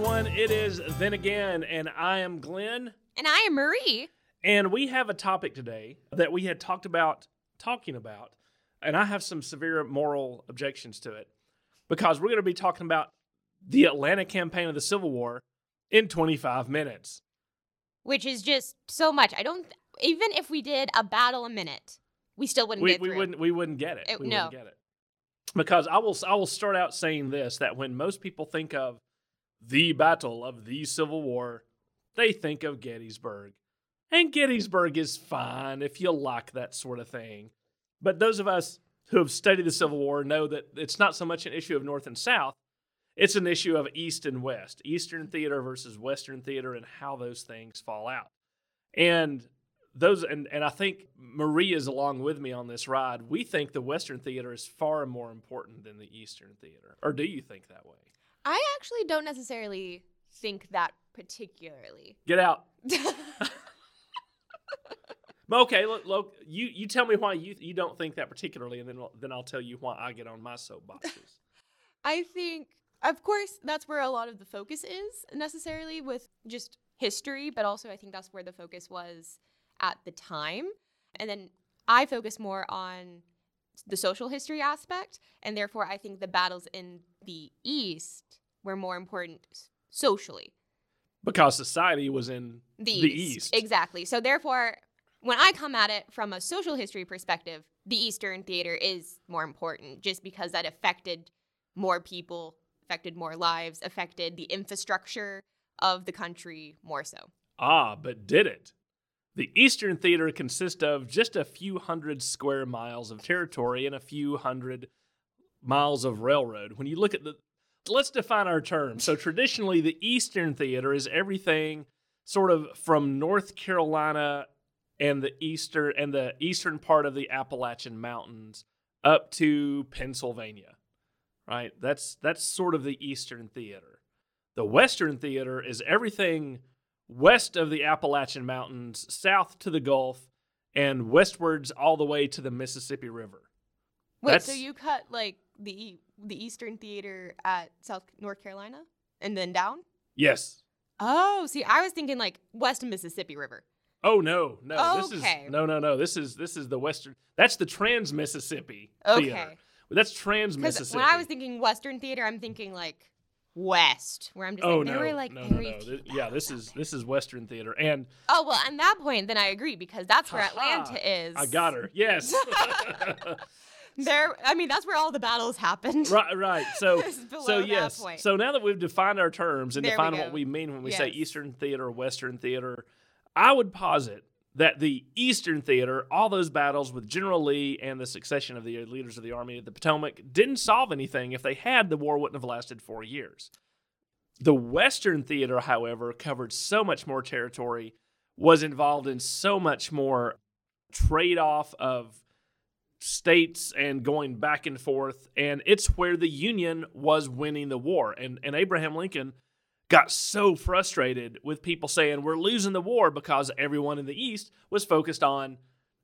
everyone. It is Then Again, and I am Glenn. And I am Marie. And we have a topic today that we had talked about talking about, and I have some severe moral objections to it because we're going to be talking about the Atlanta campaign of the Civil War in 25 minutes. Which is just so much. I don't, even if we did a battle a minute, we still wouldn't We, get we wouldn't we wouldn't get it. It- we no. wouldn't get it. Because I will I will start out saying this that when most people think of the battle of the Civil War, they think of Gettysburg. And Gettysburg is fine if you like that sort of thing. But those of us who have studied the Civil War know that it's not so much an issue of North and South, it's an issue of East and West, Eastern theater versus Western theater, and how those things fall out. And those and, and I think Marie is along with me on this ride. We think the Western theater is far more important than the Eastern theater. Or do you think that way? I actually don't necessarily think that particularly. Get out. Okay, look, look you, you tell me why you you don't think that particularly, and then I'll- then I'll tell you why I get on my soapboxes. I think, of course, that's where a lot of the focus is necessarily with just history, but also I think that's where the focus was at the time. And then I focus more on the social history aspect, and therefore I think the battles in the East were more important socially. because society was in The, The East. East. Exactly. So therefore, when I come at it from a social history perspective, the Eastern theater is more important just because that affected more people, affected more lives, affected the infrastructure of the country more so. ah, but did it? The Eastern theater consists of just a few hundred square miles of territory and a few hundred miles of railroad. When you look at the let's define our terms. So traditionally the Eastern theater is everything sort of from North Carolina and the eastern and the eastern part of the Appalachian Mountains up to Pennsylvania. Right? That's that's sort of the Eastern theater. The Western theater is everything west of the Appalachian Mountains, south to the Gulf, and westwards all the way to the Mississippi River. Wait, so you cut like the the Eastern theater at South North Carolina and then down? Yes. Oh, see, I was thinking like west of Mississippi River. Oh no, no. This Okay. is no no no. This is this is the western that's the trans Mississippi Okay. theater. That's trans Mississippi. when I was thinking Western theater, I'm thinking like west, where I'm just Oh like, no, were like no, no, very no. few Th- Yeah, this is this is Western theater, and Oh well, on that point, then I agree because that's where. Atlanta is. I got her. Yes, There, I mean, that's where all the battles happened. right, right. So, so yes. point. So now that we've defined our terms and There defined go. what we mean when we say Eastern theater, Western theater, I would posit that the Eastern theater, all those battles with General Lee and the succession of the leaders of the Army of the Potomac, didn't solve anything. If they had, the war wouldn't have lasted four years. The Western theater, however, covered so much more territory, was involved in so much more trade off of states and going back and forth. And it's where the Union was winning the war. And, and Abraham Lincoln got so frustrated with people saying, We're losing the war because everyone in the East was focused on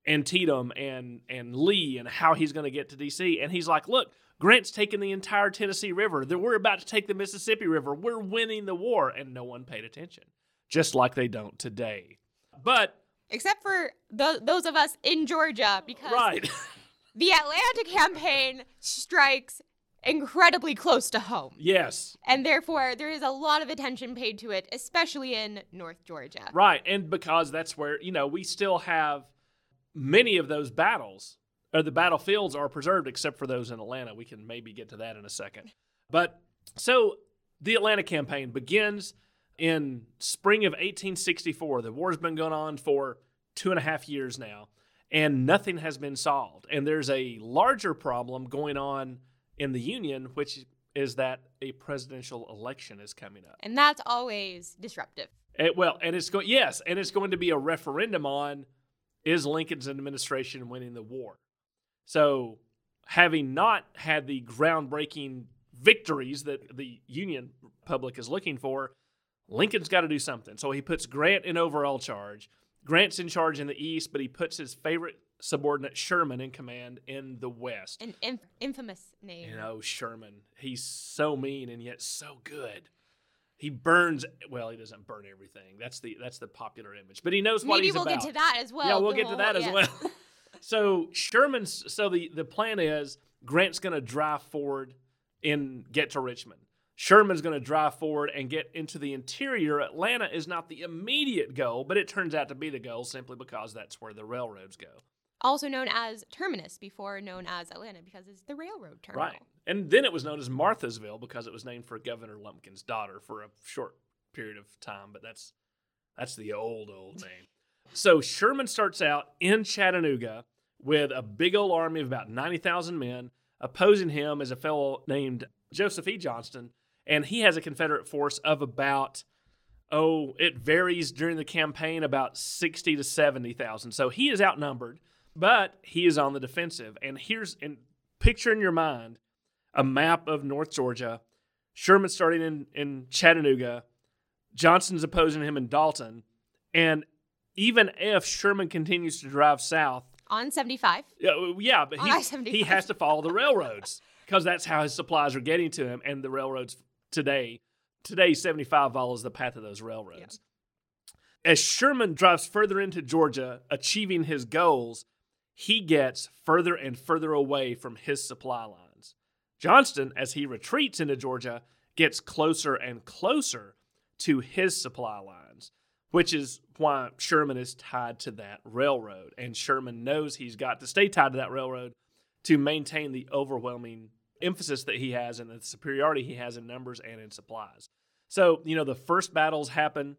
Antietam and, and Lee and how he's going to get to D.C. And he's like, Look, Grant's taking the entire Tennessee River. We're about to take the Mississippi River. We're winning the war. And no one paid attention, just like they don't today. But, Except for th- those of us in Georgia, because right. the Atlanta campaign strikes incredibly close to home. yes. And therefore, there is a lot of attention paid to it, especially in North Georgia. Right. And because that's where, you know, we still have many of those battles, or the battlefields are preserved except for those in Atlanta. We can maybe get to that in a second. But so the Atlanta campaign begins in spring of 1864. The war's been going on for two and a half years now, and nothing has been solved. And there's a larger problem going on in the Union, which is that a presidential election is coming up. And that's always disruptive. It, well, and it's going yes, and it's going to be a referendum on is Lincoln's administration winning the war. So, having not had the groundbreaking victories that the Union public is looking for, Lincoln's got to do something. So he puts Grant in overall charge. Grant's in charge in the East, but he puts his favorite subordinate Sherman in command in the West. An inf- infamous name. You know, Sherman. He's so mean and yet so good. he burns. Well, he doesn't burn everything. That's the that's the popular image. But he knows what Maybe he's we'll about. get to that as well. yeah, we'll get to that as yeah. well. so Sherman's. So the the plan is Grant's going to drive forward and get to Richmond. Sherman's going to drive forward and get into the interior. Atlanta is not the immediate goal, but it turns out to be the goal simply because that's where the railroads go. Also known as Terminus, before known as Atlanta, because it's the railroad terminal. Right. And then it was known as Marthasville because it was named for Governor Lumpkin's daughter for a short period of time, but that's that's the old old name. So Sherman starts out in Chattanooga with a big old army of about 90,000 men. Opposing him is a fellow named Joseph E. Johnston, and he has a Confederate force of about oh, it varies during the campaign about 60 to 70,000. So he is outnumbered, but he is on the defensive. And here's and picture in your mind a map of North Georgia. Sherman starting in, in Chattanooga, Johnson's opposing him in Dalton, and even if Sherman continues to drive south, On 75. yeah, yeah but he, he has to follow the railroads because that's how his supplies are getting to him, and the railroads today today 75 follows the path of those railroads. As Sherman drives further into Georgia, achieving his goals, he gets further and further away from his supply lines. Johnston, as he retreats into Georgia, gets closer and closer to his supply lines, which is why Sherman is tied to that railroad. And Sherman knows he's got to stay tied to that railroad to maintain the overwhelming emphasis that he has and the superiority he has in numbers and in supplies. So, you know, the first battles happen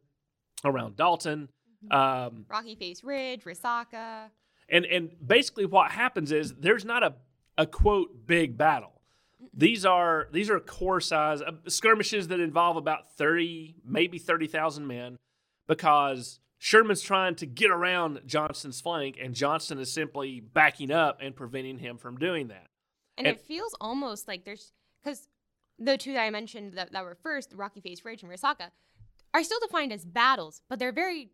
around Dalton. Um, Rocky Face Ridge, Resaca. And and basically what happens is there's not a a quote big battle. These are these are corps size uh, skirmishes that involve about 30 maybe 30,000 men because Sherman's trying to get around Johnston's flank and Johnston is simply backing up and preventing him from doing that. And, And- it feels almost like there's because the two that I mentioned that, that were first, Rocky Face Ridge and Resaca, are still defined as battles, but they're very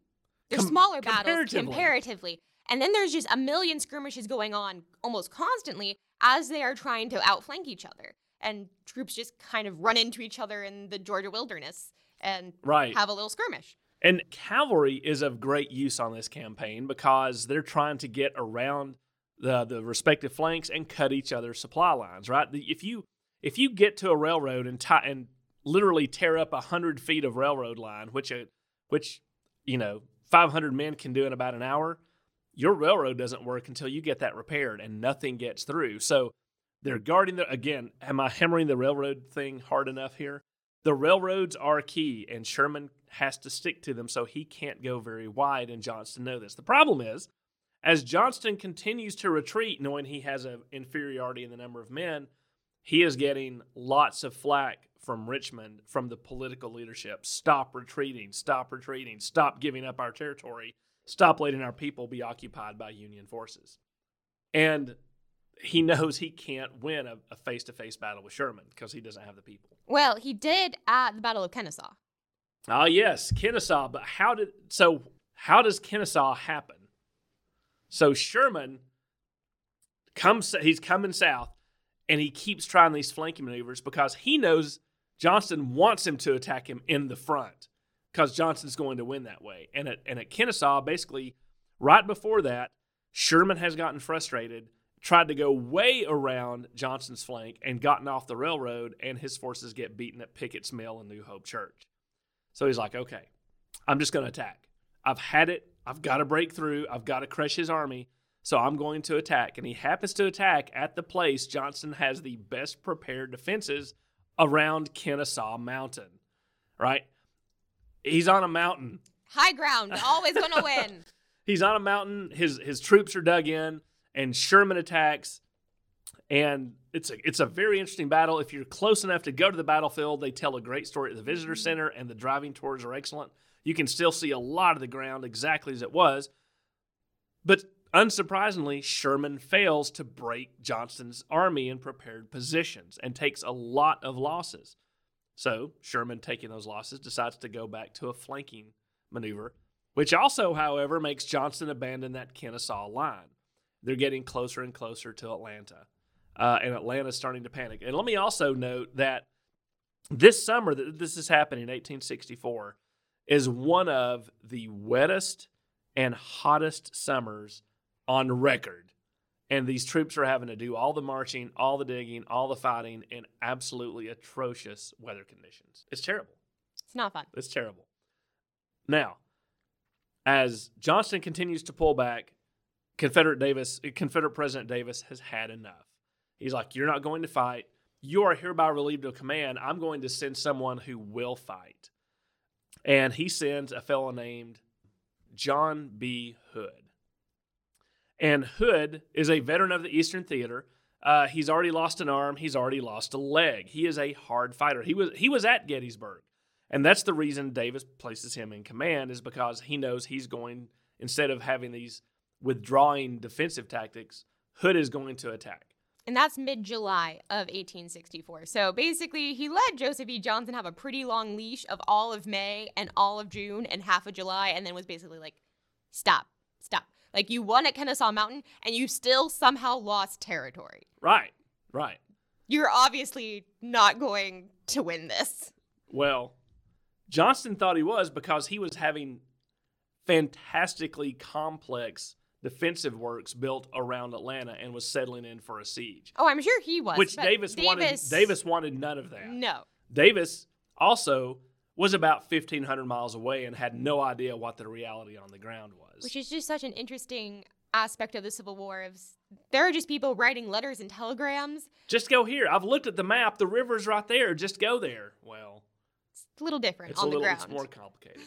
they're Com- smaller battles comparatively. comparatively. And then there's just a million skirmishes going on almost constantly as they are trying to outflank each other. And troops just kind of run into each other in the Georgia wilderness and Right. have a little skirmish. And cavalry is of great use on this campaign because they're trying to get around the the respective flanks and cut each other's supply lines. Right? The- If you if you get to a railroad and tie, and literally tear up a hundred feet of railroad line, which a which you know five hundred men can do in about an hour, your railroad doesn't work until you get that repaired, and nothing gets through. So they're guarding the again. Am I hammering the railroad thing hard enough here? The railroads are key, and Sherman has to stick to them, so he can't go very wide, and Johnston know this. The problem is, as Johnston continues to retreat, knowing he has an inferiority in the number of men, he is getting lots of flack from Richmond, from the political leadership. Stop retreating, stop retreating, stop giving up our territory, stop letting our people be occupied by Union forces. And he knows he can't win a face to face battle with Sherman because he doesn't have the people. Well, he did at the Battle of Kennesaw. Ah, yes, Kennesaw. But how did so? How does Kennesaw happen? So Sherman comes. He's coming south, and he keeps trying these flanking maneuvers because he knows Johnston wants him to attack him in the front because Johnson's going to win that way. And at and at Kennesaw, basically, right before that, Sherman has gotten frustrated, tried to go way around Johnson's flank, and gotten off the railroad, and his forces get beaten at Pickett's Mill and New Hope Church. So he's like, okay, I'm just going to attack. I've had it. I've got to break through. I've got to crush his army. So I'm going to attack. And he happens to attack at the place Johnson has the best prepared defenses around Kennesaw Mountain, right? He's on a mountain. High ground, always going to win. He's on a mountain. His his troops are dug in, and Sherman attacks. And it's a it's a very interesting battle. If you're close enough to go to the battlefield, they tell a great story at the visitor mm-hmm. center, and the driving tours are excellent. You can still see a lot of the ground exactly as it was. But unsurprisingly, Sherman fails to break Johnston's army in prepared positions and takes a lot of losses. So Sherman, taking those losses, decides to go back to a flanking maneuver, which also, however, makes Johnston abandon that Kennesaw line. They're getting closer and closer to Atlanta, uh, and Atlanta's starting to panic. And let me also note that This summer that this is happening in 1864 is one of the wettest and hottest summers on record. And these troops are having to do all the marching, all the digging, all the fighting in absolutely atrocious weather conditions. It's terrible. It's not fun. It's terrible. Now, as Johnston continues to pull back, Confederate Davis, Confederate President Davis has had enough. He's like, "You're not going to fight. You are hereby relieved of command. I'm going to send someone who will fight." And he sends a fellow named John B. Hood. And Hood is a veteran of the Eastern Theater. Uh, he's already lost an arm. He's already lost a leg. He is a hard fighter. He was he was at Gettysburg, and that's the reason Davis places him in command is because he knows he's going instead of having these withdrawing defensive tactics, Hood is going to attack. And that's mid July of 1864. So basically, he let Joseph E. Johnson have a pretty long leash of all of May and all of June and half of July, and then was basically like, stop, stop. Like, you won at Kennesaw Mountain, and you still somehow lost territory. Right, right. You're obviously not going to win this. Well, Johnston thought he was because he was having fantastically complex defensive works built around Atlanta and was settling in for a siege. Oh, I'm sure he was. Which but Davis, wanted Davis wanted none of that. No. Davis also was about 1500 miles away and had no idea what the reality on the ground was. Which is just such an interesting aspect of the Civil War of there are just people writing letters and telegrams. Just go here. I've looked at the map. The river's right there. Just go there. Well, It's a little different it's on a little the ground. it's more complicated.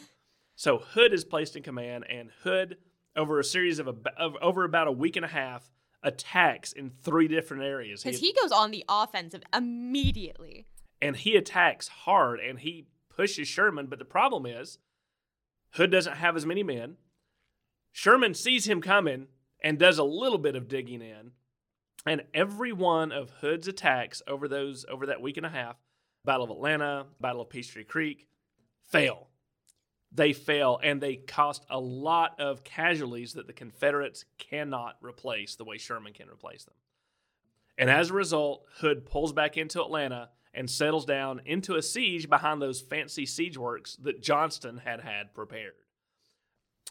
So Hood is placed in command, and Hood, over a series of, of over about a week and a half, attacks in three different areas. Because he goes on the offensive immediately. and he attacks hard and he pushes Sherman. But the problem is, Hood doesn't have as many men. Sherman sees him coming and does a little bit of digging in. And every one of Hood's attacks over those over that week and a half, Battle of Atlanta, Battle of Peachtree Creek, fail. They fail and they cost a lot of casualties that the Confederates cannot replace the way Sherman can replace them. And as a result, Hood pulls back into Atlanta and settles down into a siege behind those fancy siege works that Johnston had had prepared.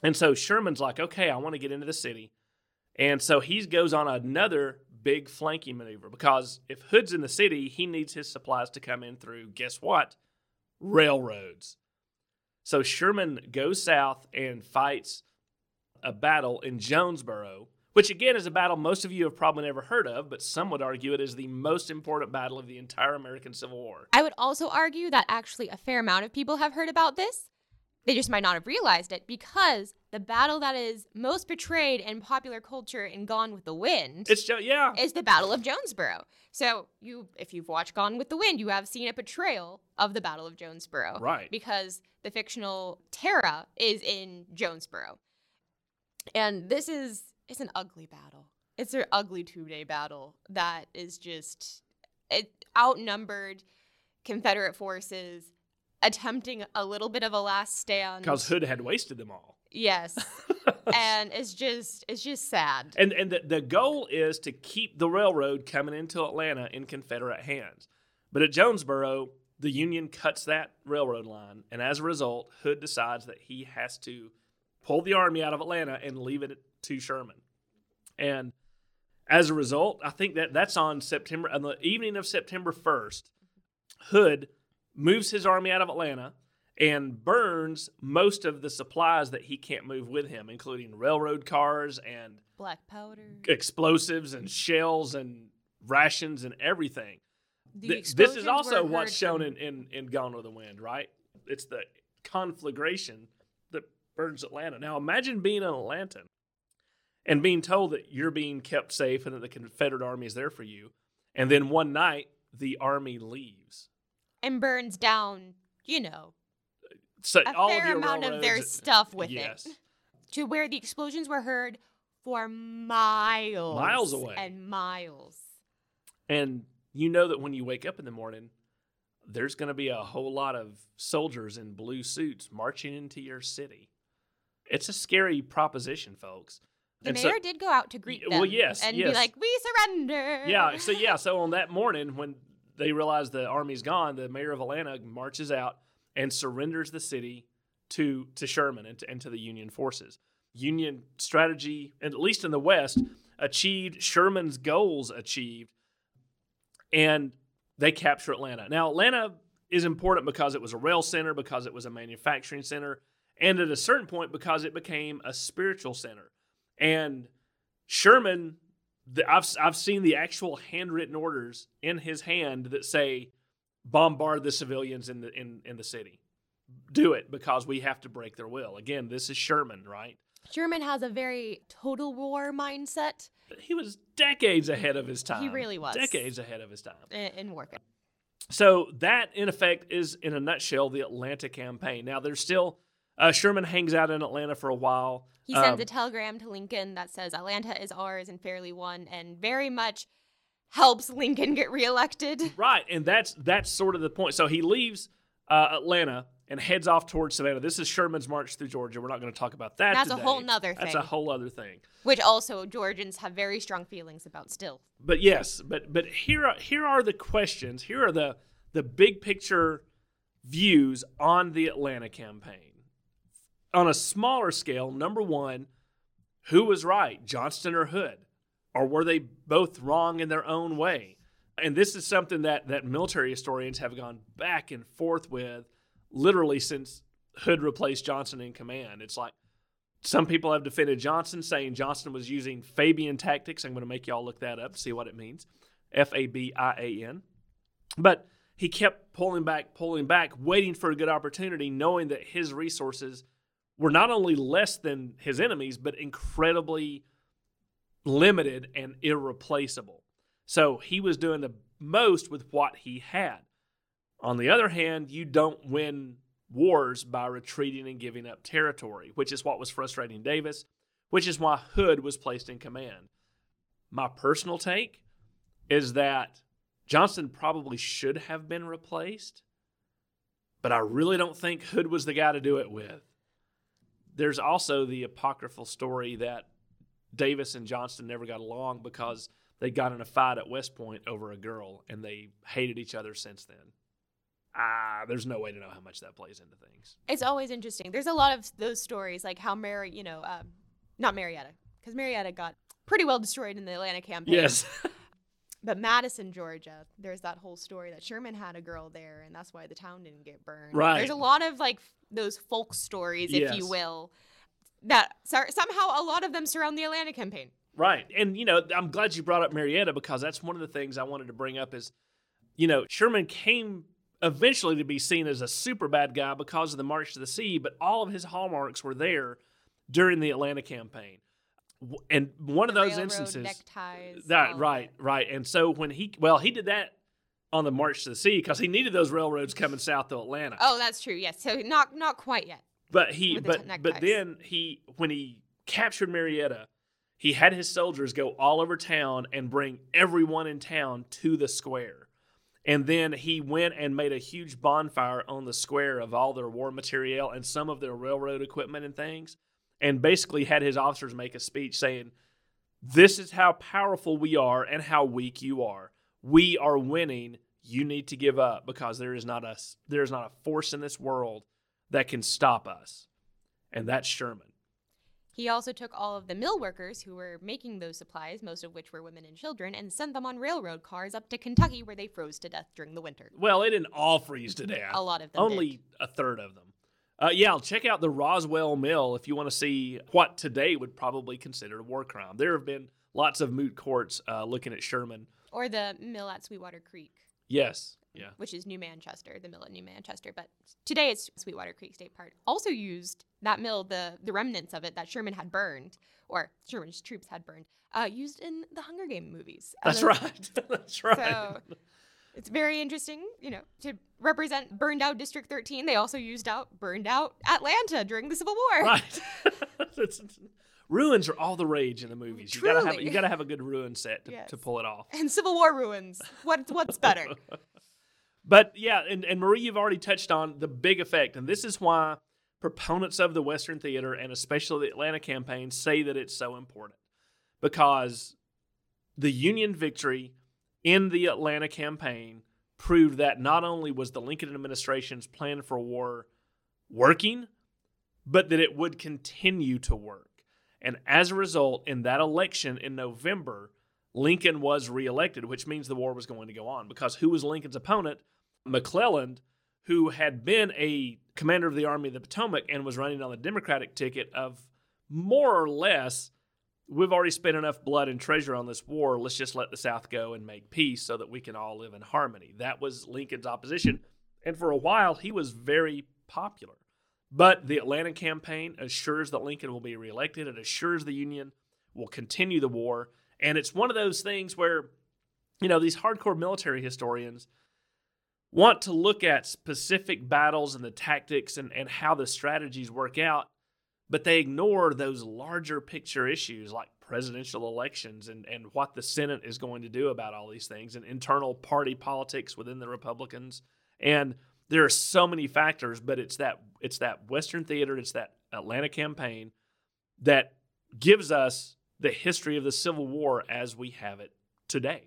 And so Sherman's like, okay, I want to get into the city. And so he goes on another big flanking maneuver because if Hood's in the city, he needs his supplies to come in through, guess what? Railroads. So Sherman goes south and fights a battle in Jonesboro, which again is a battle most of you have probably never heard of, but some would argue it is the most important battle of the entire American Civil War. I would also argue that actually a fair amount of people have heard about this. They just might not have realized it because the battle that is most portrayed in popular culture in Gone with the Wind It's yeah, is the Battle of Jonesboro. So you if you've watched Gone with the Wind, you have seen a portrayal of the Battle of Jonesboro. Right. Because the fictional Tara is in Jonesboro. And this is it's an ugly battle. It's an ugly two-day battle that is just it outnumbered Confederate forces attempting a little bit of a last stand. because Hood had wasted them all. Yes. and it's just it's just sad. And and the, the goal is to keep the railroad coming into Atlanta in Confederate hands. But at Jonesboro, the Union cuts that railroad line, and as a result, Hood decides that he has to pull the army out of Atlanta and leave it to Sherman. And as a result, I think that that's on September on the evening of September 1st, Hood moves his army out of Atlanta and burns most of the supplies that he can't move with him, including railroad cars and Black powder. explosives and shells and rations and everything. Th- this is also what's shown in, in, in Gone with the Wind, right? It's the conflagration that burns Atlanta. Now imagine being an Atlantan and being told that you're being kept safe and that the Confederate army is there for you. And then one night, the army leaves. and burns down, you know, So a all fair of your amount of their stuff with yes. it. To where the explosions were heard for miles. Miles away. And miles. And you know that when you wake up in the morning, there's going to be a whole lot of soldiers in blue suits marching into your city. It's a scary proposition, folks. The And so- mayor did go out to greet them. well, yes, And yes. be like, we surrender. yeah, so yeah, so on that morning when they realize the army's gone, the mayor of Atlanta marches out and surrenders the city to to Sherman and to, and to the Union forces. Union strategy, at least in the West, achieved Sherman's goals achieved, and they capture Atlanta. Now, Atlanta is important because it was a rail center, because it was a manufacturing center, and at a certain point because it became a spiritual center. And Sherman, the, I've I've seen the actual handwritten orders in his hand that say, "Bombard the civilians in the in in the city. Do it because we have to break their will." Again, this is Sherman, right? Sherman has a very total war mindset He was decades ahead of his time. He really was. decades ahead of his time. in, in warfare. So that, in effect, is in a nutshell the Atlanta campaign. Now, there's still uh, Sherman hangs out in Atlanta for a while. He sends Um, a telegram to Lincoln that says Atlanta is ours and fairly won, and very much helps Lincoln get reelected. Right, and that's that's sort of the point. So he leaves uh, Atlanta and heads off towards Savannah. This is Sherman's march through Georgia. We're not going to talk about that. That's a whole nother thing. That's a whole other thing. Which also Georgians have very strong feelings about still. But yes, but but here are, here are the questions. Here are the the big picture views on the Atlanta campaign. On a smaller scale, number one, who was right, Johnston or Hood, or were they both wrong in their own way? And this is something that that military historians have gone back and forth with, literally since Hood replaced Johnson in command. It's like some people have defended Johnson, saying Johnson was using Fabian tactics. I'm going to make y'all look that up see what it means. F A B I A N. But he kept pulling back, pulling back, waiting for a good opportunity, knowing that his resources were not only less than his enemies, but incredibly limited and irreplaceable. So he was doing the most with what he had. On the other hand, you don't win wars by retreating and giving up territory, which is what was frustrating Davis, which is why Hood was placed in command. My personal take is that Johnston probably should have been replaced, but I really don't think Hood was the guy to do it with. There's also the apocryphal story that Davis and Johnston never got along because they got in a fight at West Point over a girl and they hated each other since then. Ah, there's no way to know how much that plays into things. It's always interesting. There's a lot of those stories, like how Mary, you know, um, not Marietta, because Marietta got pretty well destroyed in the Atlanta campaign. Yes. But Madison, Georgia, there's that whole story that Sherman had a girl there, and that's why the town didn't get burned. Right. There's a lot of like those folk stories, if Yes. you will, that somehow a lot of them surround the Atlanta campaign. Right. And, you know, I'm glad you brought up Marietta because that's one of the things I wanted to bring up is, you know, Sherman came eventually to be seen as a super bad guy because of the March to the Sea, but all of his hallmarks were there during the Atlanta campaign. And one of those instances. neckties. That, right, right. And so when he, well, he did that on the March to the Sea because he needed those railroads coming south to Atlanta. Oh, that's true. Yes. So not not quite yet. But he, With the but but then he, when he captured Marietta, he had his soldiers go all over town and bring everyone in town to the square, and then he went and made a huge bonfire on the square of all their war material and some of their railroad equipment and things, and basically had his officers make a speech saying, "This is how powerful we are and how weak you are. We are winning. You need to give up because there is not a there is not a force in this world." that can stop us. And that's Sherman. He also took all of the mill workers who were making those supplies, most of which were women and children, and sent them on railroad cars up to Kentucky where they froze to death during the winter. Well, they didn't all freeze to death. A lot of them Only did. a third of them. Uh, yeah, check out the Roswell Mill if you want to see what today would probably consider a war crime. There have been lots of moot courts uh, looking at Sherman. Or the mill at Sweetwater Creek, Yes, yeah. which is New Manchester, the mill at New Manchester. But today it's Sweetwater Creek State Park. Also used that mill, the the remnants of it that Sherman had burned, or Sherman's troops had burned, uh, used in the Hunger Game movies. That's a- right. that's right. So it's very interesting, you know, to represent burned out District 13. They also used out burned out Atlanta during the Civil War. right. Ruins are all the rage in the movies. You gotta have you gotta have a good ruin set to, Yes. to pull it off. And Civil War ruins. What what's better? But yeah, and, and Marie, you've already touched on the big effect. And this is why proponents of the Western theater and especially the Atlanta campaign say that it's so important. Because the Union victory in the Atlanta campaign proved that not only was the Lincoln administration's plan for war working, but that it would continue to work. And as a result, in that election in November, Lincoln was reelected, which means the war was going to go on. Because who was Lincoln's opponent? McClellan, who had been a commander of the Army of the Potomac and was running on the Democratic ticket of more or less, we've already spent enough blood and treasure on this war. Let's just let the South go and make peace so that we can all live in harmony. That was Lincoln's opposition. And for a while, he was very popular. But the Atlanta campaign assures that Lincoln will be reelected. It assures the Union will continue the war. And it's one of those things where, you know, these hardcore military historians want to look at specific battles and the tactics and, and how the strategies work out, but they ignore those larger picture issues like presidential elections and, and what the Senate is going to do about all these things and internal party politics within the Republicans. And there are so many factors, but it's that it's that Western theater, it's that Atlanta campaign that gives us the history of the Civil War as we have it today.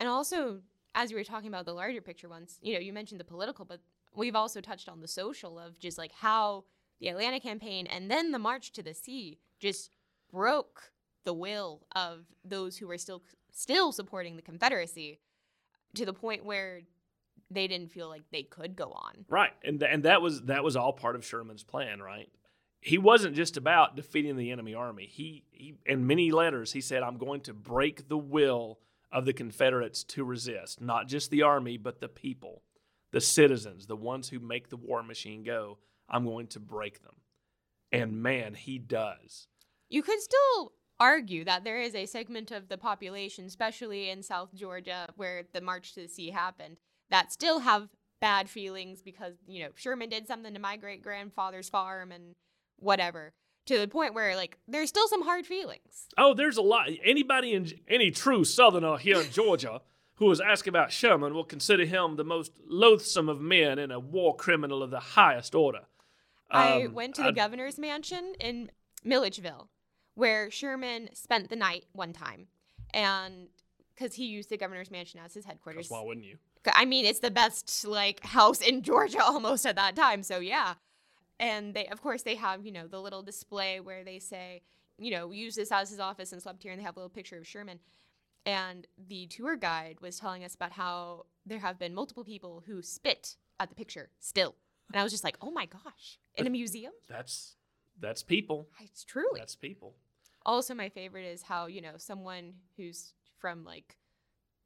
And also, as you were talking about the larger picture ones, you know, you mentioned the political, but we've also touched on the social of just like how the Atlanta campaign and then the March to the Sea just broke the will of those who were still still supporting the Confederacy to the point where they didn't feel like they could go on. Right. And th- and that was that was all part of Sherman's plan, right? He wasn't just about defeating the enemy army. He he in many letters he said I'm going to break the will of the Confederates to resist, not just the army, but the people, the citizens, the ones who make the war machine go. I'm going to break them. And man, he does. You could still argue that there is a segment of the population, especially in South Georgia, where the March to the Sea happened, that still have bad feelings because, you know, Sherman did something to my great grandfather's farm and whatever. To the point where, like, there's still some hard feelings. Oh, there's a lot. Anybody in any true Southerner here in Georgia who is asked about Sherman will consider him the most loathsome of men and a war criminal of the highest order. I um, went to the I, governor's mansion in Milledgeville, where Sherman spent the night one time, and because he used the governor's mansion as his headquarters. Why wouldn't you? I mean, it's the best like house in Georgia almost at that time. So yeah. And they of course they have, you know, the little display where they say, you know, use this as his office and slept here and they have a little picture of Sherman. And the tour guide was telling us about how there have been multiple people who spit at the picture still. And I was just like, oh my gosh, in a museum? That's that's people. It's truly. That's people. Also, my favorite is how, you know, someone who's from like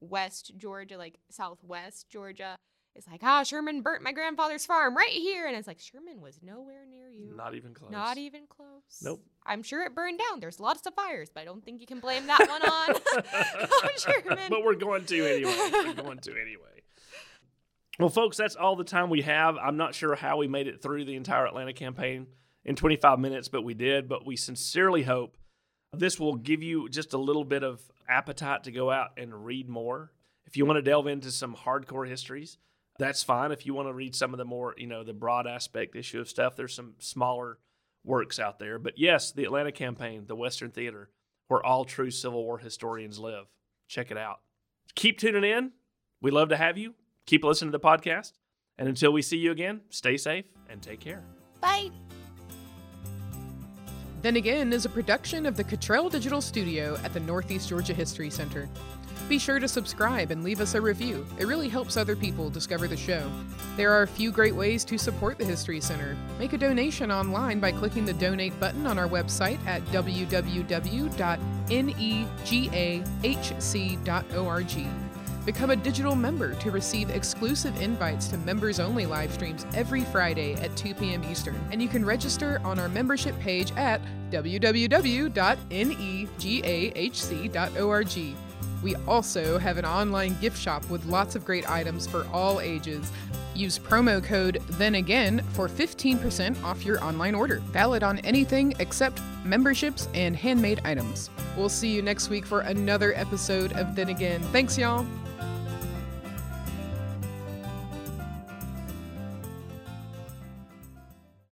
West Georgia, like Southwest Georgia, is like, ah, Sherman burnt my grandfather's farm right here. And it's like, Sherman was nowhere near you. Not even close. Not even close. Nope. I'm sure it burned down. There's lots of fires, but I don't think you can blame that one on, on Sherman. But we're going to anyway. We're going to anyway. Well, folks, that's all the time we have. I'm not sure how we made it through the entire Atlanta campaign in 25 minutes, but we did. But we sincerely hope this will give you just a little bit of appetite to go out and read more. If you want to delve into some hardcore histories, that's fine. If you want to read some of the more, you know, the broad aspect issue of stuff, there's some smaller works out there. But yes, the Atlanta campaign, the Western Theater, where all true Civil War historians live. Check it out. Keep tuning in. We love to have you. Keep listening to the podcast. And until we see you again, stay safe and take care. Bye. Then Again is a production of the Cottrell Digital Studio at the Northeast Georgia History Center. Be sure to subscribe and leave us a review. It really helps other people discover the show. There are a few great ways to support the History Center. Make a donation online by clicking the donate button on our website at www.negahc.org. Become a digital member to receive exclusive invites to members only live streams every Friday at 2 p.m. Eastern. And you can register on our membership page at www.negahc.org. We also have an online gift shop with lots of great items for all ages. Use promo code Then Again for 15% off your online order. Valid on anything except memberships and handmade items. We'll see you next week for another episode of Then Again. Thanks, y'all.